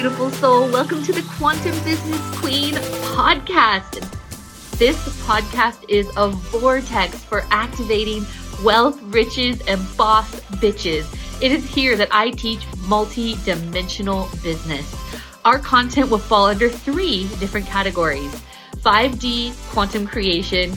beautiful soul. Welcome to the Quantum Business Queen podcast. This podcast is a vortex for activating wealth, riches, and boss bitches. It is here that I teach multi dimensional business. Our content will fall under three different categories 5D quantum creation,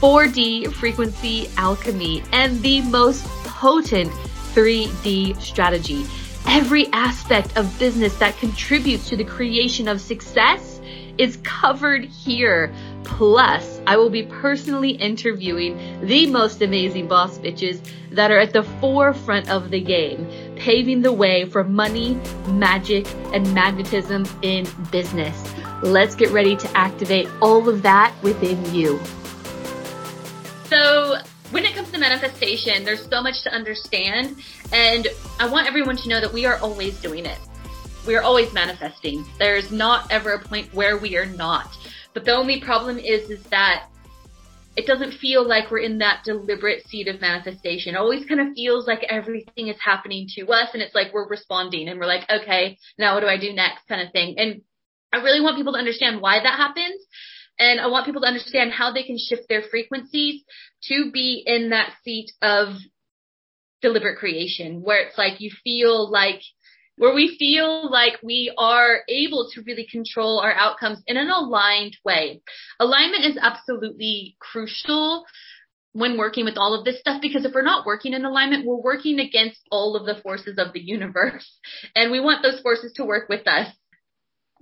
4D frequency alchemy, and the most potent 3D strategy. Every aspect of business that contributes to the creation of success is covered here. Plus, I will be personally interviewing the most amazing boss bitches that are at the forefront of the game, paving the way for money, magic, and magnetism in business. Let's get ready to activate all of that within you. So, to manifestation, there's so much to understand. And I want everyone to know that we are always doing it. We are always manifesting. There's not ever a point where we are not. But the only problem is, is that it doesn't feel like we're in that deliberate seed of manifestation. It always kind of feels like everything is happening to us and it's like we're responding and we're like, okay, now what do I do next kind of thing. And I really want people to understand why that happens and I want people to understand how they can shift their frequencies to be in that seat of deliberate creation, where it's like you feel like, where we feel like we are able to really control our outcomes in an aligned way. Alignment is absolutely crucial when working with all of this stuff because if we're not working in alignment, we're working against all of the forces of the universe and we want those forces to work with us.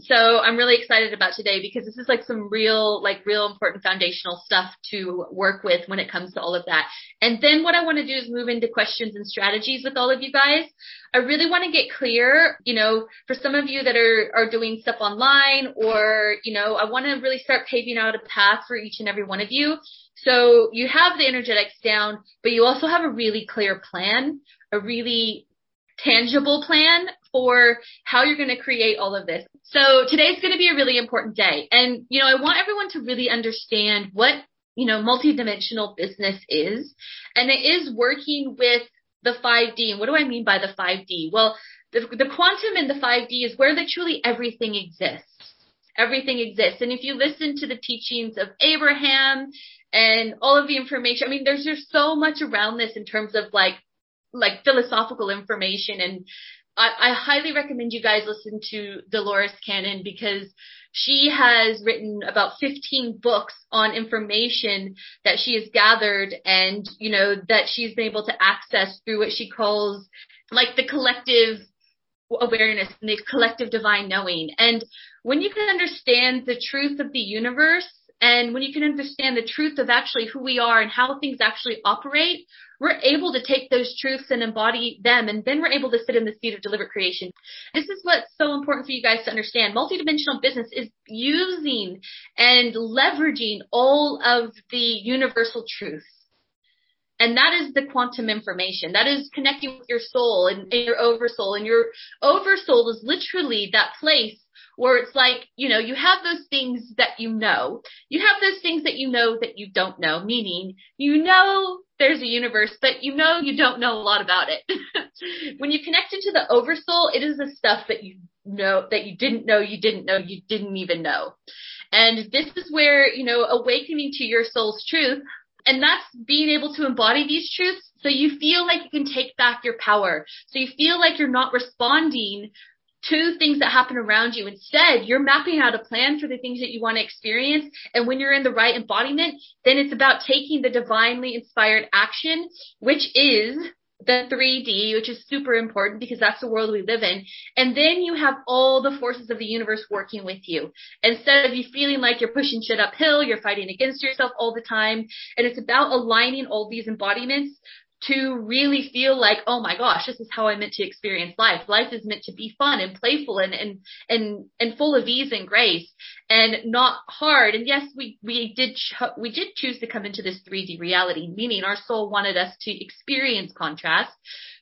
So I'm really excited about today because this is like some real, like real important foundational stuff to work with when it comes to all of that. And then what I want to do is move into questions and strategies with all of you guys. I really want to get clear, you know, for some of you that are, are doing stuff online or, you know, I want to really start paving out a path for each and every one of you. So you have the energetics down, but you also have a really clear plan, a really tangible plan for how you're going to create all of this. So today's going to be a really important day. And, you know, I want everyone to really understand what, you know, multidimensional business is. And it is working with the 5D. And what do I mean by the 5D? Well, the, the quantum in the 5D is where truly everything exists. Everything exists. And if you listen to the teachings of Abraham and all of the information, I mean, there's just so much around this in terms of like like philosophical information and I, I highly recommend you guys listen to Dolores Cannon because she has written about 15 books on information that she has gathered and, you know, that she's been able to access through what she calls like the collective awareness and the collective divine knowing. And when you can understand the truth of the universe and when you can understand the truth of actually who we are and how things actually operate, we're able to take those truths and embody them, and then we're able to sit in the seat of deliberate creation. This is what's so important for you guys to understand. Multidimensional business is using and leveraging all of the universal truths. And that is the quantum information. That is connecting with your soul and, and your oversoul. And your oversoul is literally that place where it's like, you know, you have those things that you know. You have those things that you know that you don't know, meaning you know there's a universe, but you know you don't know a lot about it. when you connect into the oversoul, it is the stuff that you know, that you didn't know, you didn't know, you didn't even know. And this is where, you know, awakening to your soul's truth, and that's being able to embody these truths so you feel like you can take back your power. So you feel like you're not responding to things that happen around you. Instead, you're mapping out a plan for the things that you want to experience. And when you're in the right embodiment, then it's about taking the divinely inspired action, which is the 3D, which is super important because that's the world we live in. And then you have all the forces of the universe working with you. Instead of you feeling like you're pushing shit uphill, you're fighting against yourself all the time. And it's about aligning all these embodiments to really feel like, oh my gosh, this is how I meant to experience life. Life is meant to be fun and playful and, and, and, and full of ease and grace and not hard. And yes, we, we did, cho- we did choose to come into this 3D reality, meaning our soul wanted us to experience contrast.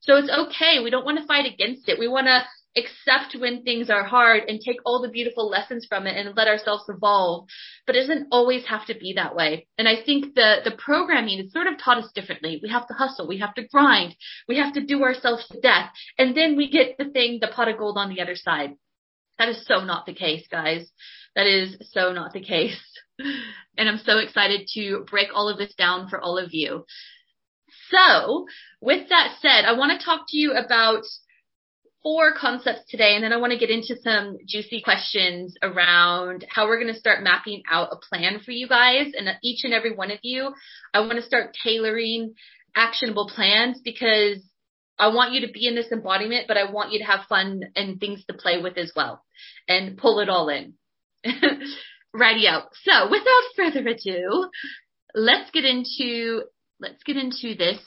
So it's okay. We don't want to fight against it. We want to accept when things are hard and take all the beautiful lessons from it and let ourselves evolve. But it doesn't always have to be that way. And I think the, the programming has sort of taught us differently. We have to hustle. We have to grind. We have to do ourselves to death. And then we get the thing, the pot of gold on the other side. That is so not the case, guys. That is so not the case. And I'm so excited to break all of this down for all of you. So with that said, I want to talk to you about four concepts today, and then I want to get into some juicy questions around how we're going to start mapping out a plan for you guys and each and every one of you. I want to start tailoring actionable plans because I want you to be in this embodiment, but I want you to have fun and things to play with as well and pull it all in. Out. So without further ado, let's get into, let's get into this.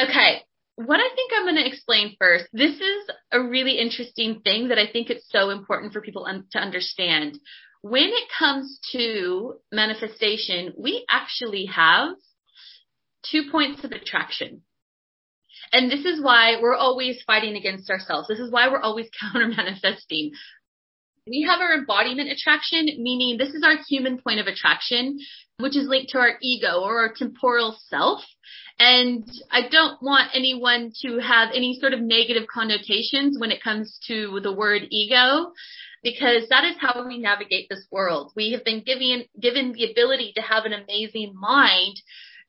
Okay what I think I'm going to explain first, this is a really interesting thing that I think it's so important for people un- to understand. When it comes to manifestation, we actually have two points of attraction. And this is why we're always fighting against ourselves. This is why we're always counter manifesting. We have our embodiment attraction, meaning this is our human point of attraction, which is linked to our ego or our temporal self. And I don't want anyone to have any sort of negative connotations when it comes to the word ego because that is how we navigate this world. We have been given, given the ability to have an amazing mind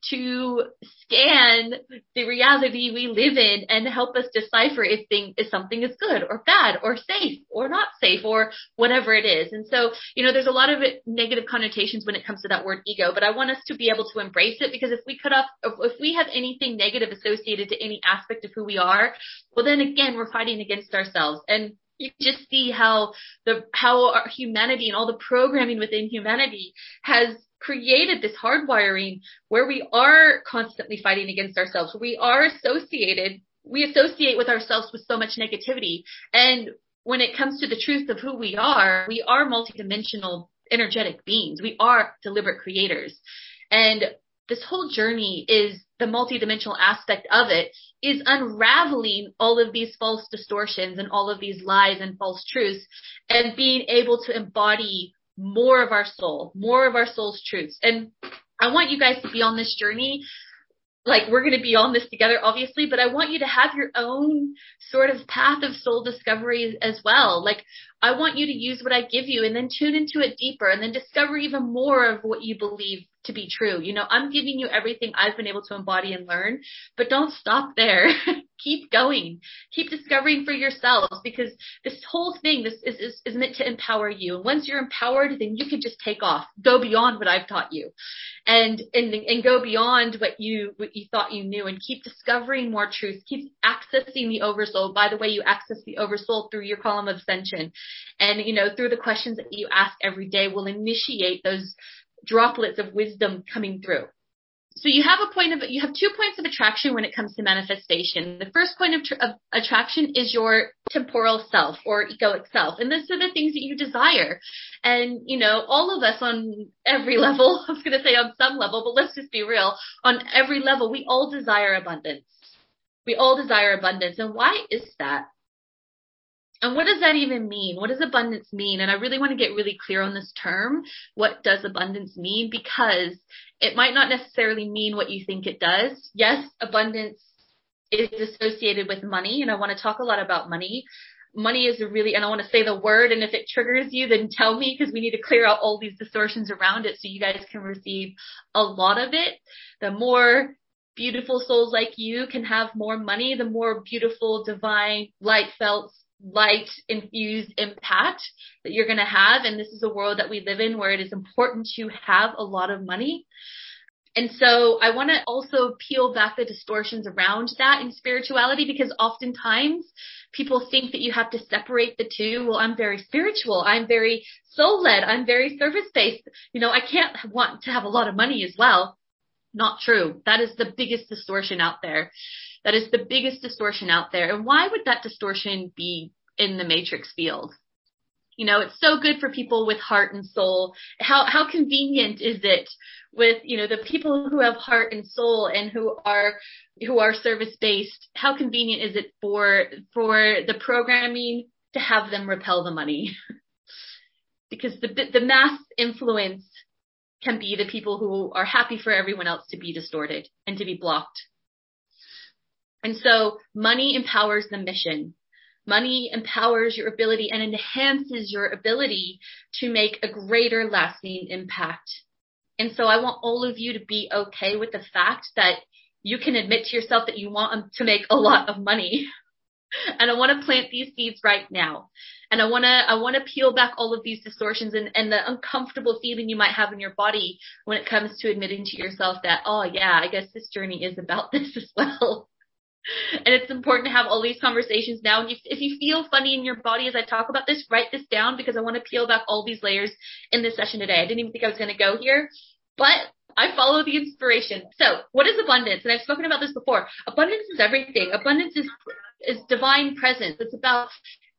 to scan the reality we live in and help us decipher if thing if something is good or bad or safe or not safe or whatever it is. And so, you know, there's a lot of negative connotations when it comes to that word ego, but I want us to be able to embrace it because if we cut off, if we have anything negative associated to any aspect of who we are, well then again, we're fighting against ourselves. And you just see how the how our humanity and all the programming within humanity has created this hardwiring where we are constantly fighting against ourselves. We are associated, we associate with ourselves with so much negativity. And when it comes to the truth of who we are, we are multidimensional energetic beings. We are deliberate creators. And this whole journey is the multidimensional aspect of it is unraveling all of these false distortions and all of these lies and false truths and being able to embody more of our soul, more of our soul's truths. And I want you guys to be on this journey. Like we're going to be on this together, obviously, but I want you to have your own sort of path of soul discovery as well. Like I want you to use what I give you and then tune into it deeper and then discover even more of what you believe to be true. You know, I'm giving you everything I've been able to embody and learn, but don't stop there. Keep going. Keep discovering for yourselves because this whole thing, this is, is, is meant to empower you. And once you're empowered, then you can just take off, go beyond what I've taught you and, and, and go beyond what you, what you thought you knew and keep discovering more truth. Keep accessing the oversoul. By the way, you access the oversoul through your column of ascension and, you know, through the questions that you ask every day will initiate those droplets of wisdom coming through. So you have a point of, you have two points of attraction when it comes to manifestation. The first point of, of, attraction is your temporal self or egoic self. And those are the things that you desire. And, you know, all of us on every level, I was going to say on some level, but let's just be real. On every level, we all desire abundance. We all desire abundance. And why is that? And what does that even mean? What does abundance mean? And I really want to get really clear on this term. What does abundance mean? Because it might not necessarily mean what you think it does. Yes, abundance is associated with money and I want to talk a lot about money. Money is a really, and I want to say the word and if it triggers you, then tell me because we need to clear out all these distortions around it so you guys can receive a lot of it. The more beautiful souls like you can have more money, the more beautiful, divine, light felt light infused impact that you're going to have. And this is a world that we live in where it is important to have a lot of money. And so I want to also peel back the distortions around that in spirituality because oftentimes people think that you have to separate the two. Well, I'm very spiritual. I'm very soul led. I'm very service based. You know, I can't want to have a lot of money as well. Not true. That is the biggest distortion out there. That is the biggest distortion out there. And why would that distortion be in the matrix field? You know, it's so good for people with heart and soul. How, how convenient is it with, you know, the people who have heart and soul and who are, who are service based? How convenient is it for, for the programming to have them repel the money? because the, the mass influence can be the people who are happy for everyone else to be distorted and to be blocked and so money empowers the mission. Money empowers your ability and enhances your ability to make a greater lasting impact. And so I want all of you to be okay with the fact that you can admit to yourself that you want to make a lot of money. and I want to plant these seeds right now. And I want to, I want to peel back all of these distortions and, and the uncomfortable feeling you might have in your body when it comes to admitting to yourself that, oh yeah, I guess this journey is about this as well. And it's important to have all these conversations now. And if, if you feel funny in your body as I talk about this, write this down because I want to peel back all these layers in this session today. I didn't even think I was going to go here, but I follow the inspiration. So what is abundance? And I've spoken about this before. Abundance is everything. Abundance is, is divine presence. It's about,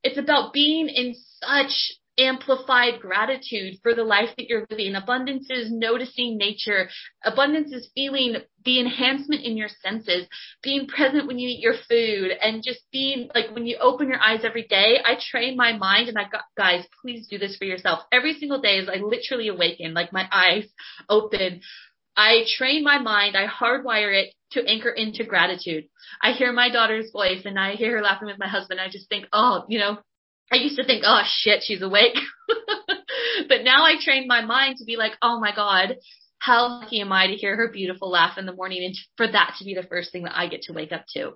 it's about being in such amplified gratitude for the life that you're living. Abundance is noticing nature. Abundance is feeling the enhancement in your senses, being present when you eat your food and just being like when you open your eyes every day. I train my mind and I got guys, please do this for yourself. Every single day as I literally awaken, like my eyes open. I train my mind, I hardwire it to anchor into gratitude. I hear my daughter's voice and I hear her laughing with my husband. I just think, oh, you know, I used to think, oh shit, she's awake. but now I trained my mind to be like, oh my God, how lucky am I to hear her beautiful laugh in the morning and for that to be the first thing that I get to wake up to.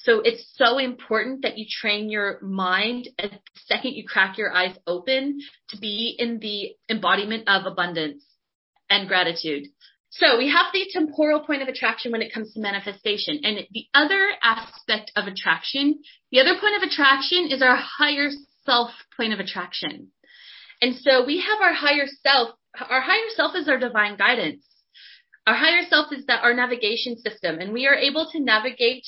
So it's so important that you train your mind the second you crack your eyes open to be in the embodiment of abundance and gratitude. So we have the temporal point of attraction when it comes to manifestation. And the other aspect of attraction, the other point of attraction is our higher self point of attraction. And so we have our higher self. Our higher self is our divine guidance. Our higher self is that our navigation system and we are able to navigate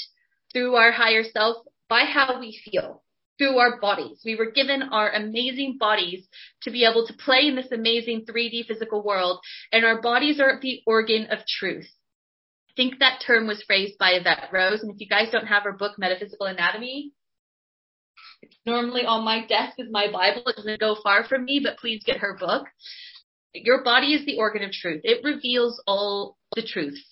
through our higher self by how we feel through our bodies. We were given our amazing bodies to be able to play in this amazing 3D physical world, and our bodies are the organ of truth. I think that term was phrased by Evette Rose, and if you guys don't have her book, Metaphysical Anatomy, it's normally on my desk is my Bible. It doesn't go far from me, but please get her book. Your body is the organ of truth. It reveals all the truths.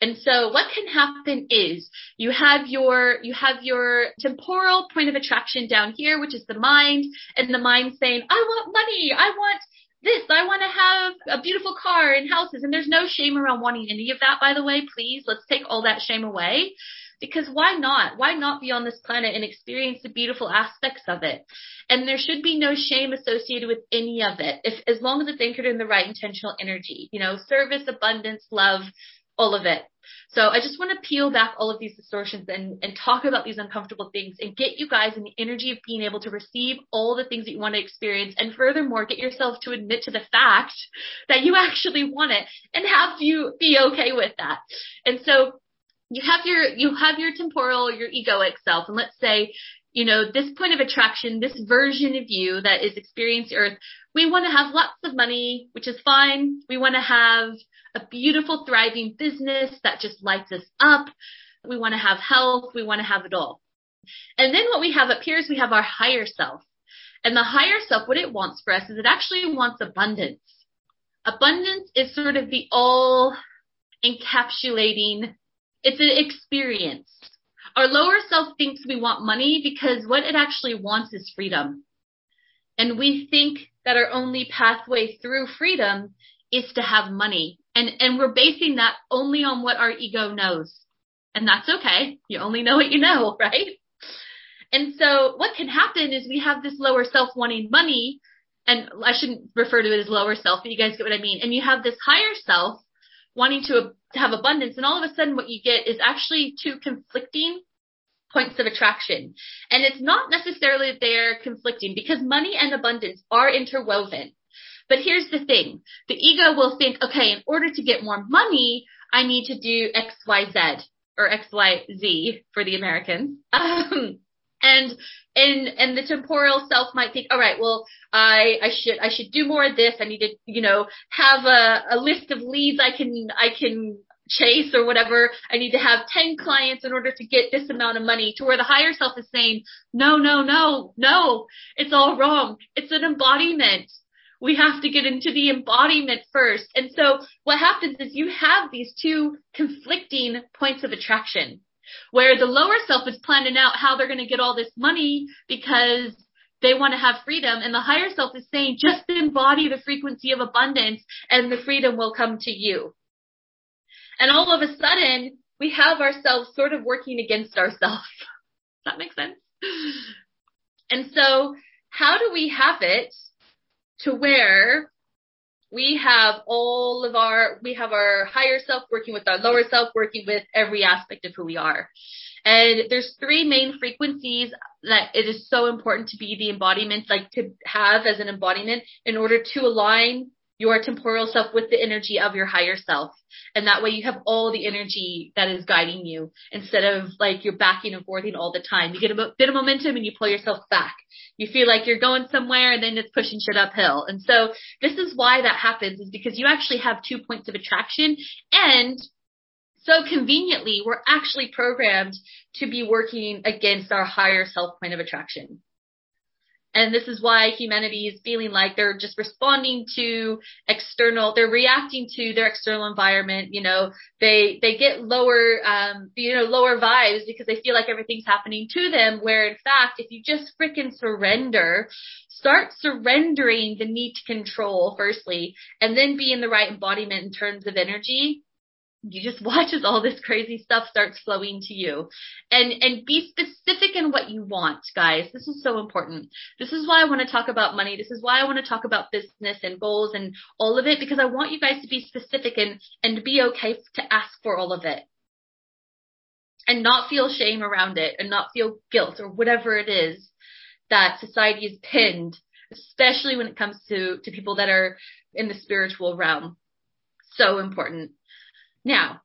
And so what can happen is you have your, you have your temporal point of attraction down here, which is the mind and the mind saying, I want money. I want this. I want to have a beautiful car and houses. And there's no shame around wanting any of that, by the way. Please, let's take all that shame away. Because why not? Why not be on this planet and experience the beautiful aspects of it? And there should be no shame associated with any of it, if, as long as it's anchored in the right intentional energy. You know, service, abundance, love, all of it. So I just want to peel back all of these distortions and, and talk about these uncomfortable things and get you guys in the energy of being able to receive all the things that you want to experience. And furthermore, get yourself to admit to the fact that you actually want it and have you be okay with that. And so you have your, you have your temporal, your egoic self. And let's say you know, this point of attraction, this version of you that is experiencing earth, we want to have lots of money, which is fine. We want to have a beautiful, thriving business that just lights us up. We want to have health. We want to have it all. And then what we have up here is we have our higher self. And the higher self, what it wants for us is it actually wants abundance. Abundance is sort of the all encapsulating, it's an experience our lower self thinks we want money because what it actually wants is freedom. And we think that our only pathway through freedom is to have money. And, and we're basing that only on what our ego knows. And that's okay. You only know what you know, right? And so what can happen is we have this lower self wanting money and I shouldn't refer to it as lower self, but you guys get what I mean. And you have this higher self wanting to, to have abundance and all of a sudden what you get is actually two conflicting points of attraction. And it's not necessarily that they're conflicting because money and abundance are interwoven. But here's the thing. The ego will think, okay, in order to get more money, I need to do X, Y, Z or X, Y, Z for the Americans. Um, and and and the temporal self might think, all right, well, I I should I should do more of this. I need to you know have a, a list of leads I can I can chase or whatever. I need to have 10 clients in order to get this amount of money to where the higher self is saying, no, no, no, no, it's all wrong. It's an embodiment. We have to get into the embodiment first. And so what happens is you have these two conflicting points of attraction. Where the lower self is planning out how they're going to get all this money because they want to have freedom and the higher self is saying just embody the frequency of abundance and the freedom will come to you. And all of a sudden we have ourselves sort of working against ourselves. Does that make sense? And so how do we have it to where we have all of our, we have our higher self working with our lower self working with every aspect of who we are. And there's three main frequencies that it is so important to be the embodiment, like to have as an embodiment in order to align your temporal self with the energy of your higher self. And that way you have all the energy that is guiding you instead of like you're backing and forthing all the time. You get a bit of momentum and you pull yourself back. You feel like you're going somewhere and then it's pushing shit uphill. And so this is why that happens is because you actually have two points of attraction and so conveniently, we're actually programmed to be working against our higher self point of attraction. And this is why humanity is feeling like they're just responding to external, they're reacting to their external environment. You know, they, they get lower, um, you know, lower vibes because they feel like everything's happening to them. Where in fact, if you just freaking surrender, start surrendering the need to control firstly, and then be in the right embodiment in terms of energy, you just watch as all this crazy stuff starts flowing to you. And and be specific in what you want guys. This is so important. This is why i want to talk about money. This is why i want to talk about business and goals and all of it because i want you guys to be specific and and be okay to ask for all of it. And not feel shame around it and not feel guilt or whatever it is that society is pinned especially when it comes to to people that are in the spiritual realm. So important now,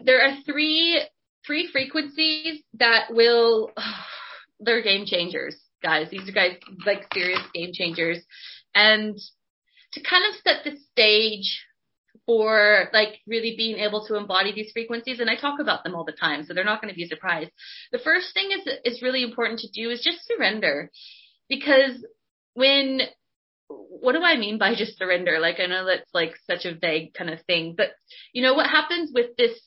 there are three three frequencies that will oh, they're game changers, guys. These are guys like serious game changers. And to kind of set the stage for like really being able to embody these frequencies and I talk about them all the time so they're not going to be a surprise. The first thing is is really important to do is just surrender because when what do I mean by just surrender? Like I know that's like such a vague kind of thing, but you know what happens with this,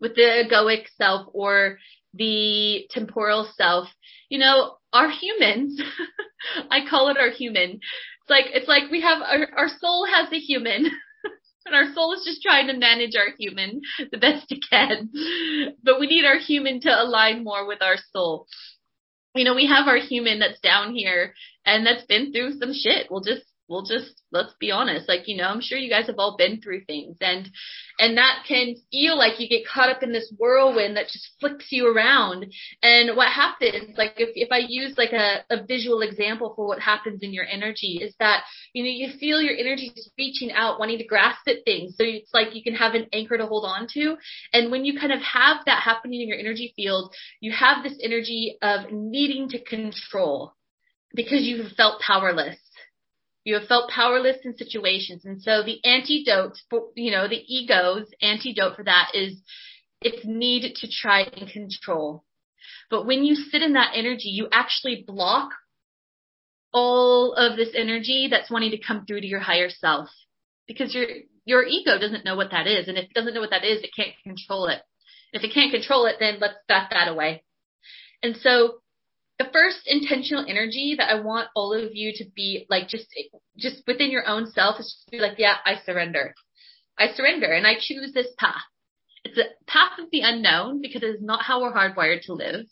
with the egoic self or the temporal self, you know, our humans, I call it our human. It's like, it's like we have our, our soul has a human. and our soul is just trying to manage our human the best it can. But we need our human to align more with our soul you know, we have our human that's down here and that's been through some shit. We'll just we'll just let's be honest like you know i'm sure you guys have all been through things and and that can feel like you get caught up in this whirlwind that just flicks you around. And what happens like if if i use like a, a visual example for what happens in your energy is that you know you feel your energy just reaching out wanting to grasp at things. So it's like you can have an anchor to hold on to. And when you kind of have that happening in your energy field you have this energy of needing to control because you've felt powerless you have felt powerless in situations. And so the antidote for, you know, the ego's antidote for that is its need to try and control. But when you sit in that energy, you actually block all of this energy that's wanting to come through to your higher self because your, your ego doesn't know what that is. And if it doesn't know what that is, it can't control it. If it can't control it, then let's bat that away. And so the first intentional energy that I want all of you to be like just just within your own self is to be like, yeah, I surrender. I surrender and I choose this path. It's a path of the unknown because it is not how we're hardwired to live.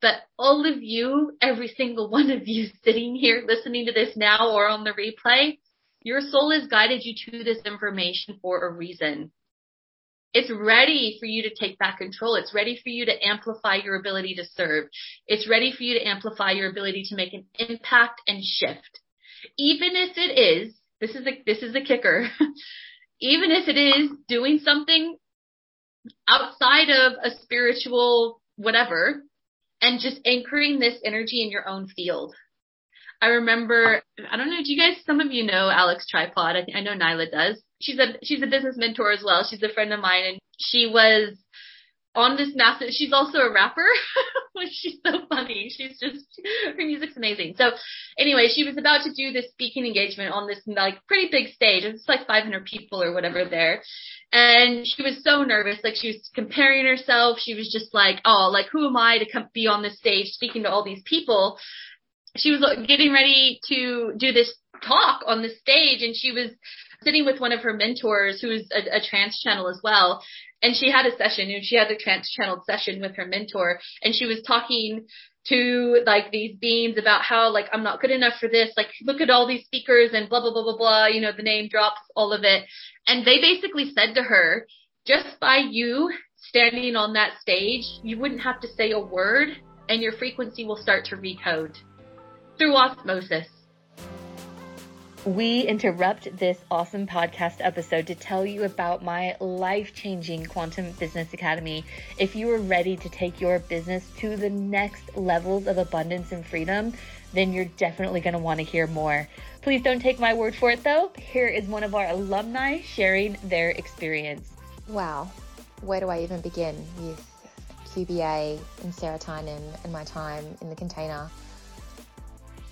But all of you, every single one of you sitting here listening to this now or on the replay, your soul has guided you to this information for a reason. It's ready for you to take back control. It's ready for you to amplify your ability to serve. It's ready for you to amplify your ability to make an impact and shift. Even if it is, this is a, this is a kicker. Even if it is doing something outside of a spiritual whatever and just anchoring this energy in your own field. I remember, I don't know, do you guys, some of you know Alex Tripod? I, I know Nyla does she's a she's a business mentor as well. She's a friend of mine, and she was on this massive. She's also a rapper, which she's so funny. She's just her music's amazing. So anyway, she was about to do this speaking engagement on this like pretty big stage. It's like 500 people or whatever there, And she was so nervous, like she was comparing herself. She was just like, oh, like who am I to come be on this stage speaking to all these people? She was getting ready to do this talk on the stage and she was sitting with one of her mentors who is a, a trance channel as well. And she had a session and she had a trance channeled session with her mentor and she was talking to like these beings about how like I'm not good enough for this. Like look at all these speakers and blah blah blah blah blah. You know the name drops, all of it. And they basically said to her, just by you standing on that stage, you wouldn't have to say a word, and your frequency will start to recode through osmosis. We interrupt this awesome podcast episode to tell you about my life changing Quantum Business Academy. If you are ready to take your business to the next levels of abundance and freedom, then you're definitely going to want to hear more. Please don't take my word for it though. Here is one of our alumni sharing their experience. Wow, where do I even begin with QBA and Sarah Tynan and my time in the container?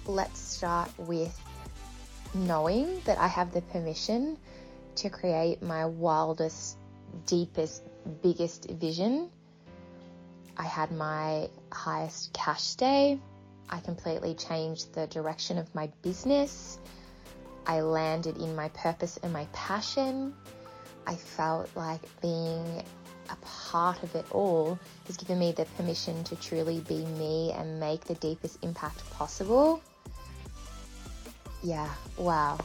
Let's start with knowing that I have the permission to create my wildest, deepest, biggest vision. I had my highest cash day. I completely changed the direction of my business. I landed in my purpose and my passion. I felt like being a part of it all has given me the permission to truly be me and make the deepest impact possible. Yeah, wow.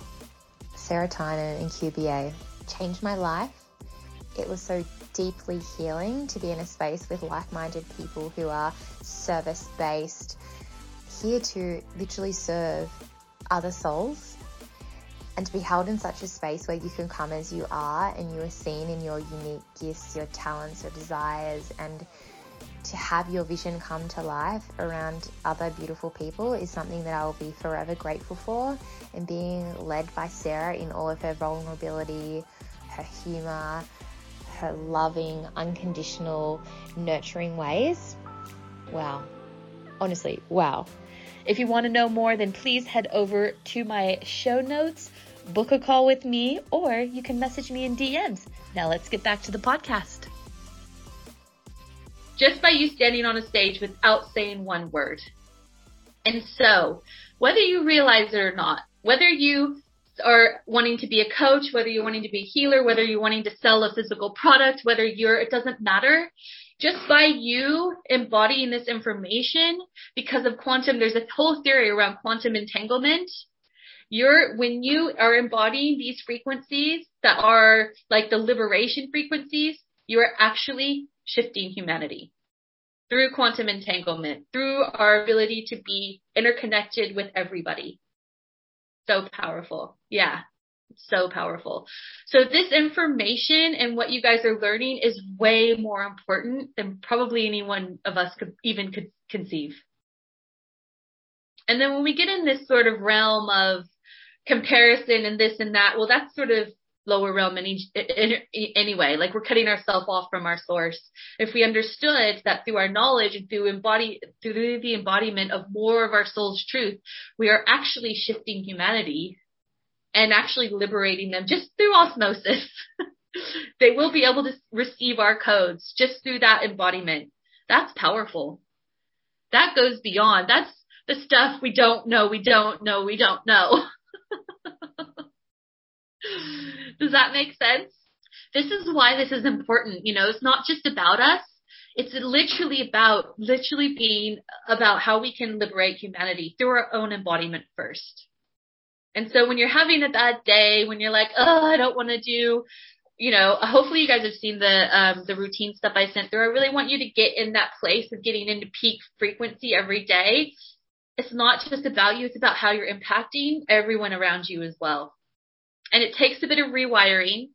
Sarah Tynan and QBA changed my life. It was so deeply healing to be in a space with like minded people who are service based, here to literally serve other souls and to be held in such a space where you can come as you are and you are seen in your unique gifts, your talents, your desires, and to have your vision come to life around other beautiful people is something that I will be forever grateful for. And being led by Sarah in all of her vulnerability, her humor, her loving, unconditional, nurturing ways. Wow. Honestly, wow. If you want to know more, then please head over to my show notes, book a call with me, or you can message me in DMs. Now let's get back to the podcast just by you standing on a stage without saying one word. And so, whether you realize it or not, whether you are wanting to be a coach, whether you're wanting to be a healer, whether you're wanting to sell a physical product, whether you're, it doesn't matter. Just by you embodying this information, because of quantum, there's a whole theory around quantum entanglement. You're, when you are embodying these frequencies that are like the liberation frequencies, you are actually shifting humanity through quantum entanglement, through our ability to be interconnected with everybody. So powerful. Yeah. So powerful. So this information and what you guys are learning is way more important than probably any one of us could even could conceive. And then when we get in this sort of realm of comparison and this and that, well, that's sort of lower realm any, anyway. Like we're cutting ourselves off from our source. If we understood that through our knowledge and through embody through the embodiment of more of our soul's truth, we are actually shifting humanity and actually liberating them just through osmosis. they will be able to receive our codes just through that embodiment. That's powerful. That goes beyond. That's the stuff we don't know, we don't know, we don't know. Does that make sense? This is why this is important. You know, it's not just about us. It's literally about, literally being about how we can liberate humanity through our own embodiment first. And so when you're having a bad day, when you're like, oh, I don't want to do, you know, hopefully you guys have seen the, um, the routine stuff I sent through. I really want you to get in that place of getting into peak frequency every day. It's not just about you. It's about how you're impacting everyone around you as well. And it takes a bit of rewiring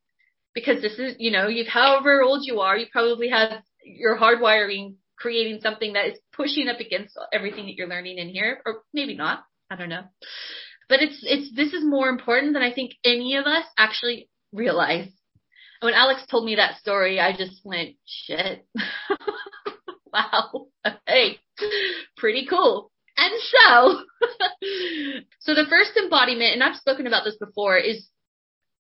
because this is, you know, you've, however old you are, you probably have your hardwiring creating something that is pushing up against everything that you're learning in here, or maybe not. I don't know. But it's, it's, this is more important than I think any of us actually realize. When Alex told me that story, I just went, shit. wow. Hey, pretty cool. And so, so the first embodiment, and I've spoken about this before, is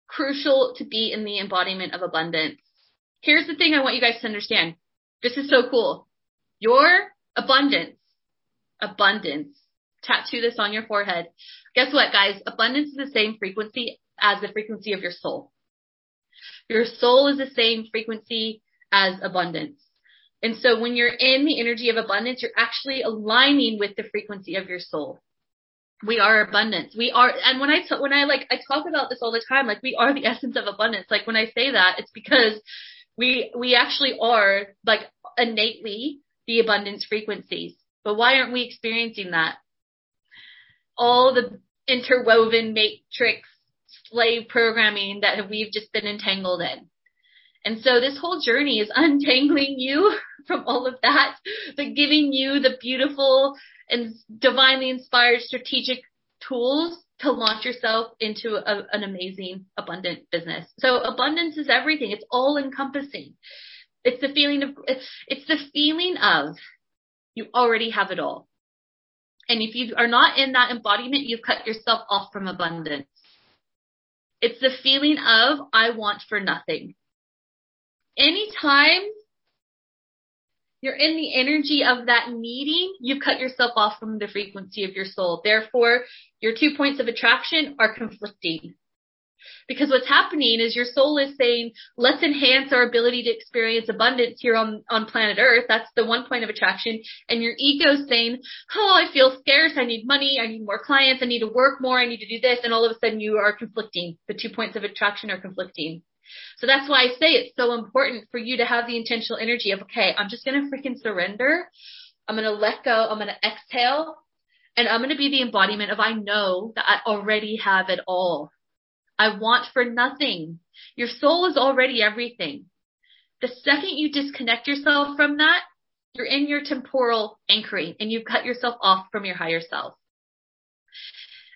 crucial to be in the embodiment of abundance. Here's the thing I want you guys to understand. This is so cool. Your abundance, abundance, tattoo this on your forehead. Guess what, guys? Abundance is the same frequency as the frequency of your soul. Your soul is the same frequency as abundance. And so when you're in the energy of abundance, you're actually aligning with the frequency of your soul. We are abundance. We are, and when I, t- when I like, I talk about this all the time, like we are the essence of abundance. Like when I say that, it's because we, we actually are like innately the abundance frequencies. But why aren't we experiencing that? All the interwoven matrix slave programming that we've just been entangled in. And so this whole journey is untangling you from all of that, but giving you the beautiful and divinely inspired strategic tools to launch yourself into a, an amazing, abundant business. So abundance is everything. It's all encompassing. It's the feeling of, it's, it's the feeling of you already have it all. And if you are not in that embodiment, you've cut yourself off from abundance. It's the feeling of I want for nothing anytime you're in the energy of that needing, you've cut yourself off from the frequency of your soul. Therefore, your two points of attraction are conflicting. Because what's happening is your soul is saying, let's enhance our ability to experience abundance here on, on planet Earth. That's the one point of attraction. And your ego is saying, oh, I feel scarce. I need money. I need more clients. I need to work more. I need to do this. And all of a sudden you are conflicting. The two points of attraction are conflicting. So that's why I say it's so important for you to have the intentional energy of, okay, I'm just going to freaking surrender. I'm going to let go. I'm going to exhale and I'm going to be the embodiment of I know that I already have it all. I want for nothing. Your soul is already everything. The second you disconnect yourself from that, you're in your temporal anchoring and you've cut yourself off from your higher self.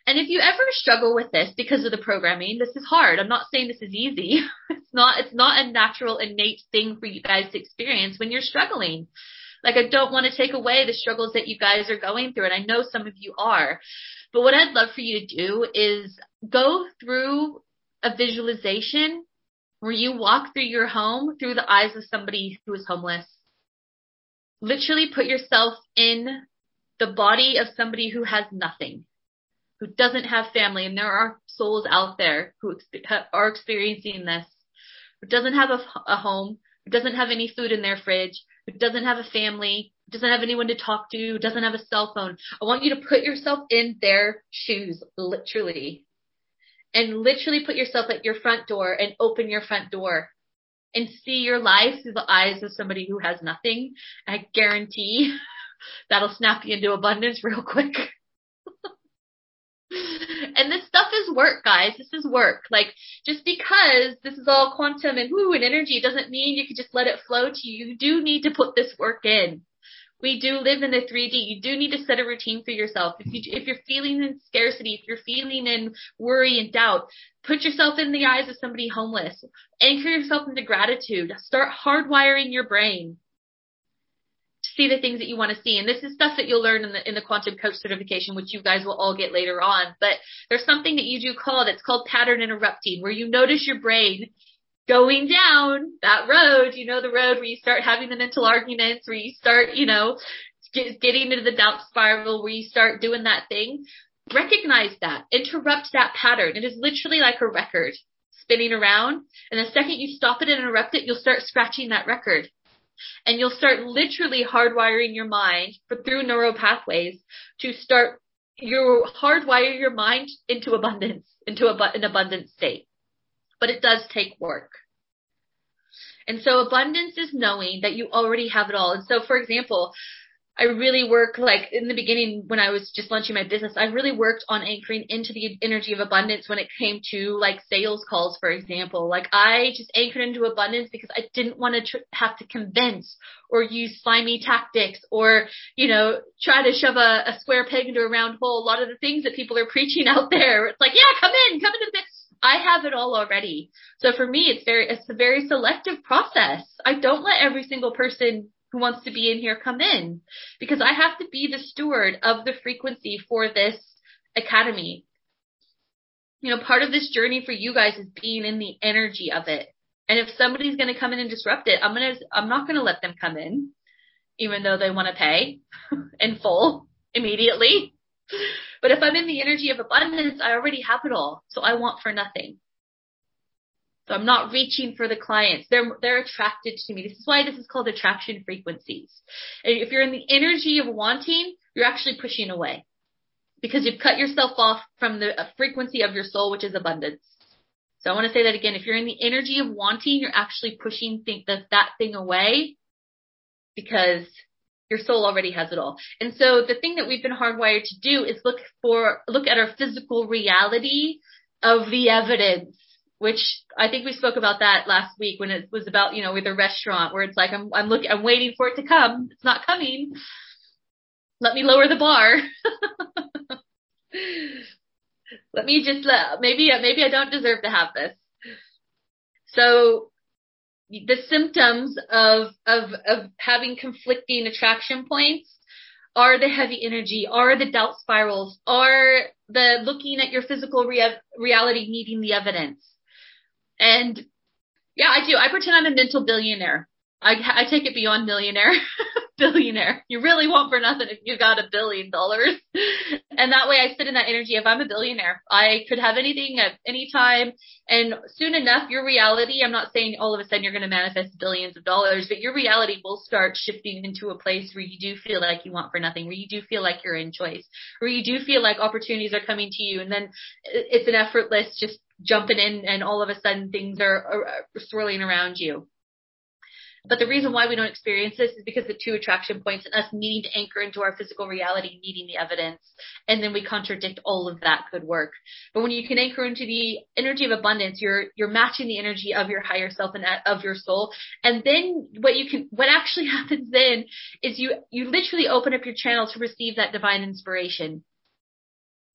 And if you ever struggle with this because of the programming, this is hard. I'm not saying this is easy. It's not, it's not a natural innate thing for you guys to experience when you're struggling. Like I don't want to take away the struggles that you guys are going through and I know some of you are. But what I'd love for you to do is go through a visualization where you walk through your home through the eyes of somebody who is homeless. Literally put yourself in the body of somebody who has nothing who doesn't have family, and there are souls out there who are experiencing this, who doesn't have a, a home, who doesn't have any food in their fridge, who doesn't have a family, who doesn't have anyone to talk to, who doesn't have a cell phone. I want you to put yourself in their shoes, literally. And literally put yourself at your front door and open your front door and see your life through the eyes of somebody who has nothing. I guarantee that'll snap you into abundance real quick. And this stuff is work, guys. This is work. Like, just because this is all quantum and woo and energy doesn't mean you can just let it flow to you. You do need to put this work in. We do live in the 3D. You do need to set a routine for yourself. If you, if you're feeling in scarcity, if you're feeling in worry and doubt, put yourself in the eyes of somebody homeless. Anchor yourself into gratitude. Start hardwiring your brain see the things that you want to see. And this is stuff that you'll learn in the, in the quantum coach certification, which you guys will all get later on. But there's something that you do call that's called pattern interrupting, where you notice your brain going down that road, you know, the road where you start having the mental arguments, where you start, you know, get, getting into the doubt spiral, where you start doing that thing. Recognize that. Interrupt that pattern. It is literally like a record spinning around. And the second you stop it and interrupt it, you'll start scratching that record and you'll start literally hardwiring your mind for, through neural pathways to start you hardwire your mind into abundance, into a, an abundant state. But it does take work. And so abundance is knowing that you already have it all. And so, for example, I really work like in the beginning when I was just launching my business, I really worked on anchoring into the energy of abundance when it came to like sales calls, for example. Like I just anchored into abundance because I didn't want to tr- have to convince or use slimy tactics or, you know, try to shove a, a square peg into a round hole. A lot of the things that people are preaching out there. It's like, yeah, come in, come into the I have it all already. So for me, it's very, it's a very selective process. I don't let every single person who wants to be in here come in because I have to be the steward of the frequency for this academy. you know, part of this journey for you guys is being in the energy of it. And if somebody's going to come in and disrupt it, I'm going to, I'm not going to let them come in, even though they want to pay in full immediately. But if I'm in the energy of abundance, I already have it all. So I want for nothing. So I'm not reaching for the clients. They're, they're attracted to me. This is why this is called attraction frequencies. If you're in the energy of wanting, you're actually pushing away because you've cut yourself off from the uh, frequency of your soul, which is abundance. So I want to say that again. If you're in the energy of wanting, you're actually pushing think that, that thing away because your soul already has it all. And so the thing that we've been hardwired to do is look for, look at our physical reality of the evidence, which I think we spoke about that last week when it was about, you know, with a restaurant where it's like, I'm, I'm looking, I'm waiting for it to come. It's not coming. Let me lower the bar. Let me just let, maybe, maybe I don't deserve to have this. So the symptoms of, of, of having conflicting attraction points are the heavy energy, are the doubt spirals, are the looking at your physical rea- reality needing the evidence. And yeah, I do. I pretend I'm a mental billionaire. I, I take it beyond millionaire. billionaire. You really want for nothing if you got a billion dollars. and that way I sit in that energy of I'm a billionaire. I could have anything at any time. And soon enough, your reality, I'm not saying all of a sudden you're going to manifest billions of dollars, but your reality will start shifting into a place where you do feel like you want for nothing, where you do feel like you're in choice, where you do feel like opportunities are coming to you. And then it's an effortless just jumping in and all of a sudden things are, are swirling around you. But the reason why we don't experience this is because the two attraction points and us needing to anchor into our physical reality, needing the evidence, and then we contradict all of that good work. But when you can anchor into the energy of abundance, you're you're matching the energy of your higher self and of your soul. And then what you can what actually happens then is you you literally open up your channel to receive that divine inspiration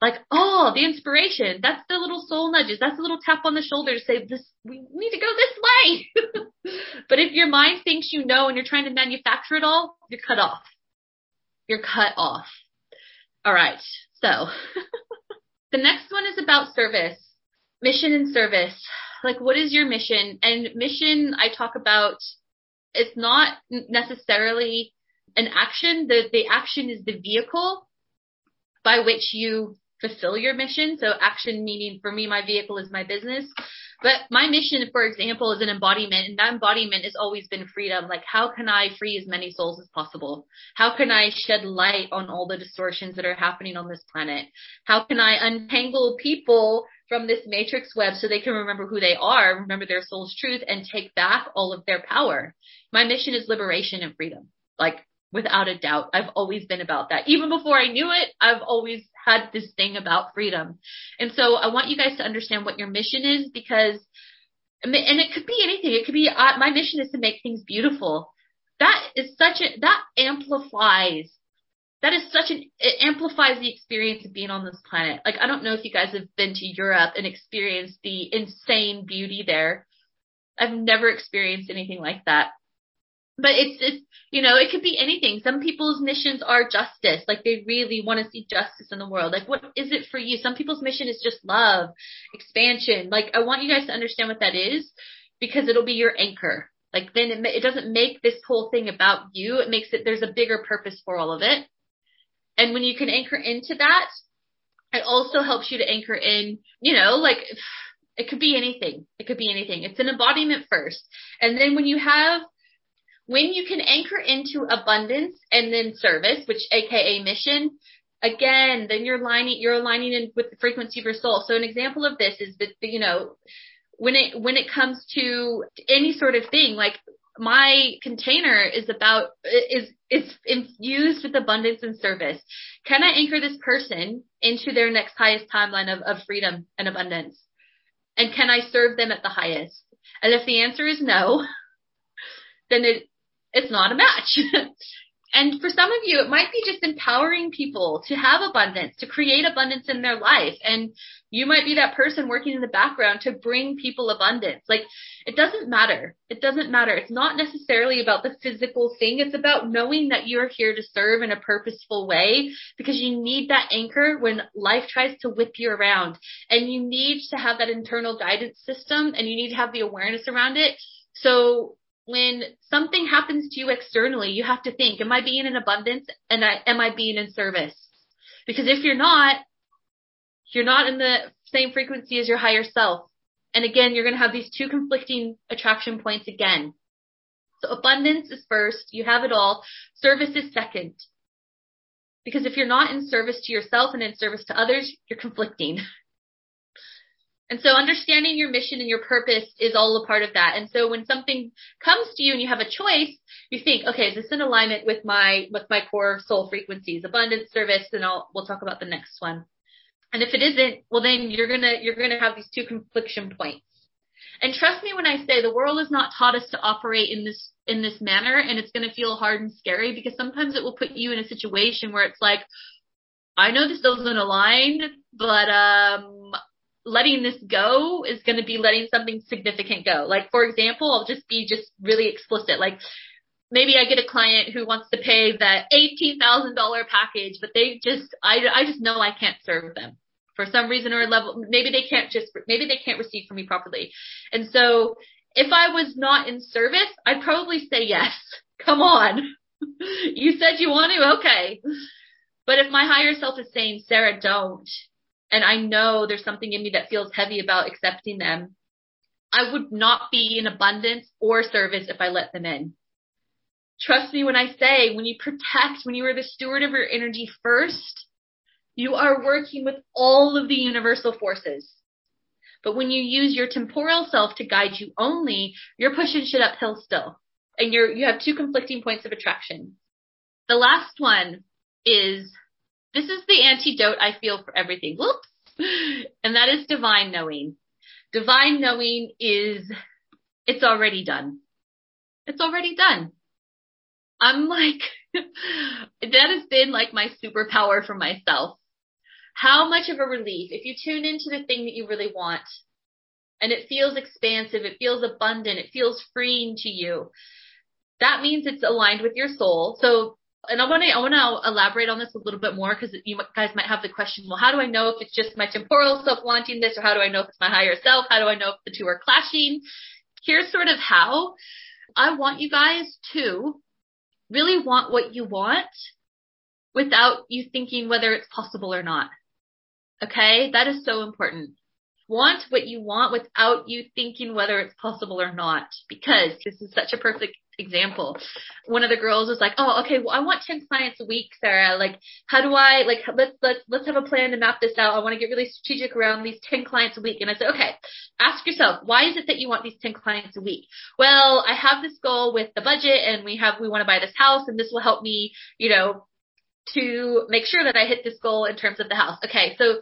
like, oh, the inspiration. That's the little soul nudges. That's the little tap on the shoulder to say, this, we need to go this way. but if your mind thinks you know and you're trying to manufacture it all, you're cut off. You're cut off. All right. So the next one is about service, mission and service. Like, what is your mission? And mission, I talk about, it's not necessarily an action. The, the action is the vehicle by which you fulfill your mission. So action meaning for me, my vehicle is my business. But my mission, for example, is an embodiment and that embodiment has always been freedom. Like how can I free as many souls as possible? How can I shed light on all the distortions that are happening on this planet? How can I untangle people from this matrix web so they can remember who they are, remember their soul's truth and take back all of their power? My mission is liberation and freedom. Like without a doubt. I've always been about that. Even before I knew it, I've always had this thing about freedom. And so I want you guys to understand what your mission is because, and it could be anything. It could be, uh, my mission is to make things beautiful. That is such a, that amplifies that is such an it amplifies the experience of being on this planet. Like I don't know if you guys have been to Europe and experienced the insane beauty there. I've never experienced anything like that but it's it's you know it could be anything. Some people's missions are justice. Like they really want to see justice in the world. Like what is it for you? Some people's mission is just love expansion. Like i want you guys to understand what that is because it'll be your anchor. Like then it, it doesn't make this whole thing about you. It makes it there's a bigger purpose for all of it. And when you can anchor into that it also helps you to anchor in you know like it could be anything. It could be anything. It's an embodiment first. And then when you have when you can anchor into abundance and then service, which AKA mission, again, then you're lining, you're aligning in with the frequency of your soul. So an example of this is that, you know, when it, when it comes to any sort of thing, like my container is about, is, is infused with abundance and service. Can I anchor this person into their next highest timeline of, of freedom and abundance? And can I serve them at the highest? And if the answer is no, then it, it's not a match. And for some of you, it might be just empowering people to have abundance, to create abundance in their life. And you might be that person working in the background to bring people abundance. Like, it doesn't matter. It doesn't matter. It's not necessarily about the physical thing. It's about knowing that you're here to serve in a purposeful way because you need that anchor when life tries to whip you around. And you need to have that internal guidance system and you need to have the awareness around it. So when something happens to you externally, you have to think, am I being in abundance and I, am I being in service? Because if you're not, you're not in the same frequency as your higher self. And again, you're going to have these two conflicting attraction points again. So abundance is first. You have it all. Service is second. Because if you're not in service to yourself and in service to others, you're conflicting. And so understanding your mission and your purpose is all a part of that. And so when something comes to you and you have a choice, you think, okay, is this in alignment with my, with my core soul frequencies, abundance, service, and I'll, we'll talk about the next one. And if it isn't, well then you're gonna, you're gonna have these two confliction points. And trust me when I say the world has not taught us to operate in this, in this manner and it's gonna feel hard and scary because sometimes it will put you in a situation where it's like, I know this doesn't align, but um letting this go is going to be letting something significant go. Like for example, I'll just be just really explicit. Like maybe I get a client who wants to pay that $18,000 package, but they just, I, I just know I can't serve them for some reason or level. Maybe they can't just, maybe they can't receive from me properly. And so if I was not in service, I'd probably say yes. Come on. you said you want to. Okay. But if my higher self is saying, Sarah, don't, and I know there's something in me that feels heavy about accepting them, I would not be in abundance or service if I let them in. Trust me when I say, when you protect, when you are the steward of your energy first, you are working with all of the universal forces. But when you use your temporal self to guide you only, you're pushing shit uphill still. And you're, you have two conflicting points of attraction. The last one is this is the antidote I feel for everything. Whoops. And that is divine knowing. Divine knowing is, it's already done. It's already done. I'm like, that has been like my superpower for myself. How much of a relief if you tune into the thing that you really want and it feels expansive, it feels abundant, it feels freeing to you. That means it's aligned with your soul. So and I want to I want to elaborate on this a little bit more because you guys might have the question, well, how do I know if it's just my temporal self wanting this, or how do I know if it's my higher self? How do I know if the two are clashing? Here's sort of how I want you guys to really want what you want without you thinking whether it's possible or not. Okay, that is so important. Want what you want without you thinking whether it's possible or not, because this is such a perfect example. One of the girls was like, "Oh, okay, well, I want 10 clients a week, Sarah. Like, how do I like let's let's let's have a plan to map this out. I want to get really strategic around these 10 clients a week." And I said, "Okay, ask yourself, why is it that you want these 10 clients a week?" Well, I have this goal with the budget and we have we want to buy this house and this will help me, you know, to make sure that I hit this goal in terms of the house. Okay, so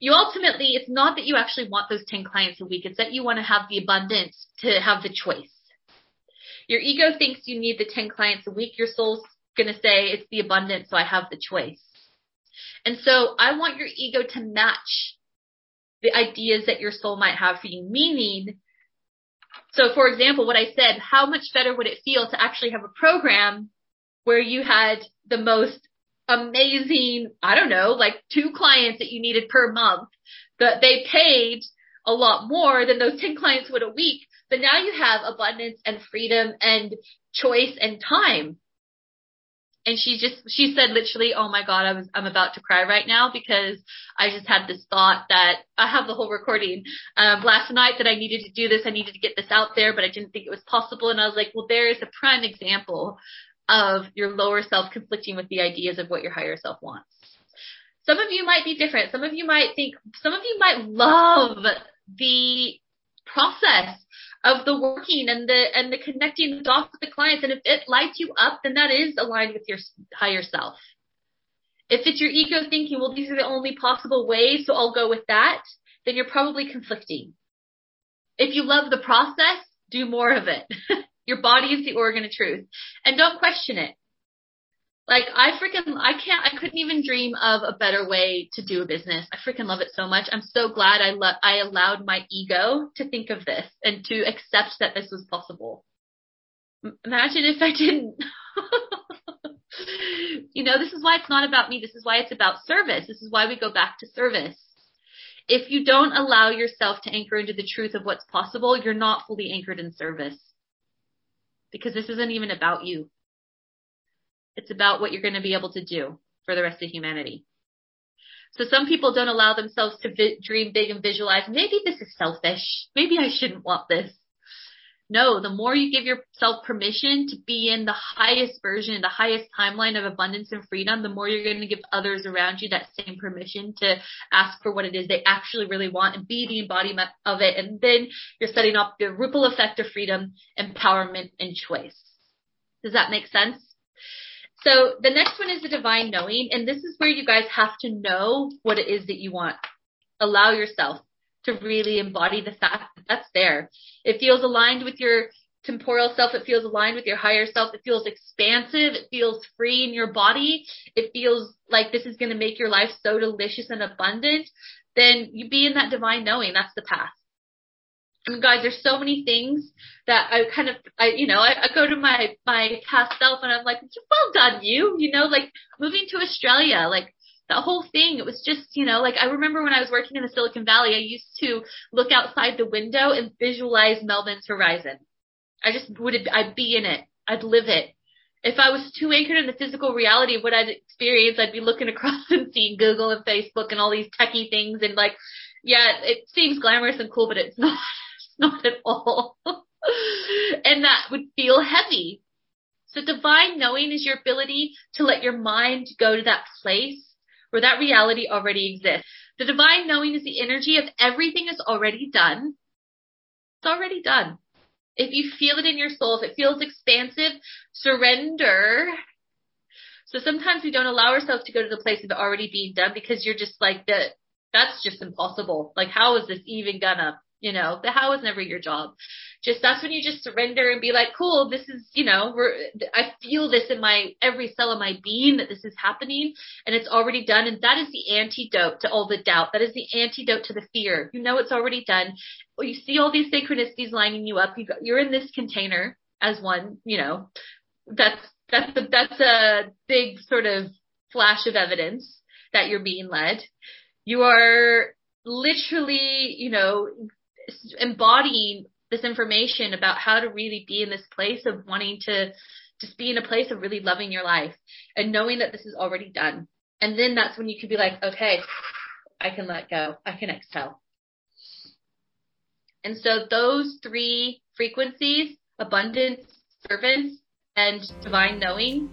you ultimately, it's not that you actually want those 10 clients a week. It's that you want to have the abundance to have the choice. Your ego thinks you need the 10 clients a week. Your soul's going to say it's the abundance, so I have the choice. And so I want your ego to match the ideas that your soul might have for you. Meaning, so for example, what I said, how much better would it feel to actually have a program where you had the most amazing, I don't know, like two clients that you needed per month that they paid a lot more than those 10 clients would a week. But now you have abundance and freedom and choice and time. And she just, she said literally, oh my God, I was, I'm about to cry right now because I just had this thought that I have the whole recording, um, last night that I needed to do this. I needed to get this out there, but I didn't think it was possible. And I was like, well, there is a prime example of your lower self conflicting with the ideas of what your higher self wants. Some of you might be different. Some of you might think, some of you might love the process of the working and the and the connecting the dots with the clients. And if it lights you up, then that is aligned with your higher self. If it's your ego thinking, well, these are the only possible ways, so I'll go with that, then you're probably conflicting. If you love the process, do more of it. your body is the organ of truth. And don't question it. Like I freaking I can't I couldn't even dream of a better way to do a business. I freaking love it so much. I'm so glad I lo- I allowed my ego to think of this and to accept that this was possible. Imagine if I didn't. you know, this is why it's not about me. This is why it's about service. This is why we go back to service. If you don't allow yourself to anchor into the truth of what's possible, you're not fully anchored in service. Because this isn't even about you. It's about what you're going to be able to do for the rest of humanity. So some people don't allow themselves to vi- dream big and visualize, maybe this is selfish. Maybe I shouldn't want this. No, the more you give yourself permission to be in the highest version, the highest timeline of abundance and freedom, the more you're going to give others around you that same permission to ask for what it is they actually really want and be the embodiment of it. And then you're setting up the ripple effect of freedom, empowerment, and choice. Does that make sense? So the next one is the divine knowing, and this is where you guys have to know what it is that you want. Allow yourself to really embody the fact that that's there. It feels aligned with your temporal self. It feels aligned with your higher self. It feels expansive. It feels free in your body. It feels like this is going to make your life so delicious and abundant. Then you be in that divine knowing. That's the path. And guys, there's so many things that I kind of, I, you know, I, I go to my, my past self and I'm like, well done you, you know, like moving to Australia, like that whole thing, it was just, you know, like I remember when I was working in the Silicon Valley, I used to look outside the window and visualize Melbourne's horizon. I just would, I'd be in it. I'd live it. If I was too anchored in the physical reality of what I'd experienced, I'd be looking across and seeing Google and Facebook and all these techie things and like, yeah, it seems glamorous and cool, but it's not. not at all. and that would feel heavy. So divine knowing is your ability to let your mind go to that place where that reality already exists. The divine knowing is the energy of everything is already done. It's already done. If you feel it in your soul, if it feels expansive, surrender. So sometimes we don't allow ourselves to go to the place of already being done because you're just like the, that's just impossible. Like how is this even gonna you know, the how is never your job. Just that's when you just surrender and be like, cool, this is, you know, we're, I feel this in my every cell of my being that this is happening and it's already done. And that is the antidote to all the doubt. That is the antidote to the fear. You know, it's already done. You see all these synchronicities lining you up. You got, you're in this container as one, you know, that's, that's, the, that's a big sort of flash of evidence that you're being led. You are literally, you know, embodying this information about how to really be in this place of wanting to just be in a place of really loving your life and knowing that this is already done. And then that's when you can be like, okay, I can let go. I can exhale. And so those three frequencies, abundance, servants, and divine knowing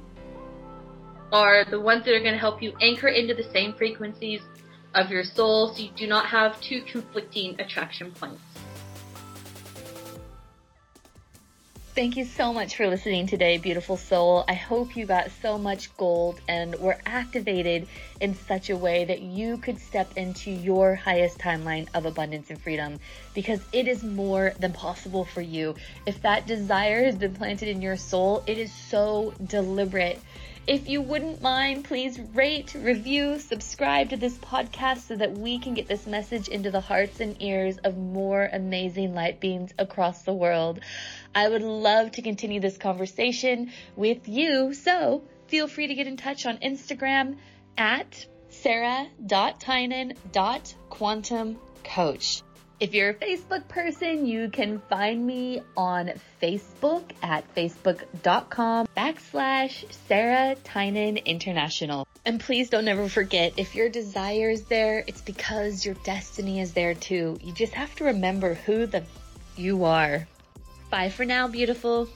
are the ones that are going to help you anchor into the same frequencies of your soul so you do not have two conflicting attraction points. Thank you so much for listening today, beautiful soul. I hope you got so much gold and were activated in such a way that you could step into your highest timeline of abundance and freedom because it is more than possible for you. If that desire has been planted in your soul, it is so deliberate. If you wouldn't mind, please rate, review, subscribe to this podcast so that we can get this message into the hearts and ears of more amazing light beings across the world. I would love to continue this conversation with you, so feel free to get in touch on Instagram at sarah.tynan.quantumcoach. If you're a Facebook person, you can find me on Facebook at facebook.com backslash Sarah Tynan International. And please don't ever forget, if your desire is there, it's because your destiny is there too. You just have to remember who the you are. Bye for now, beautiful.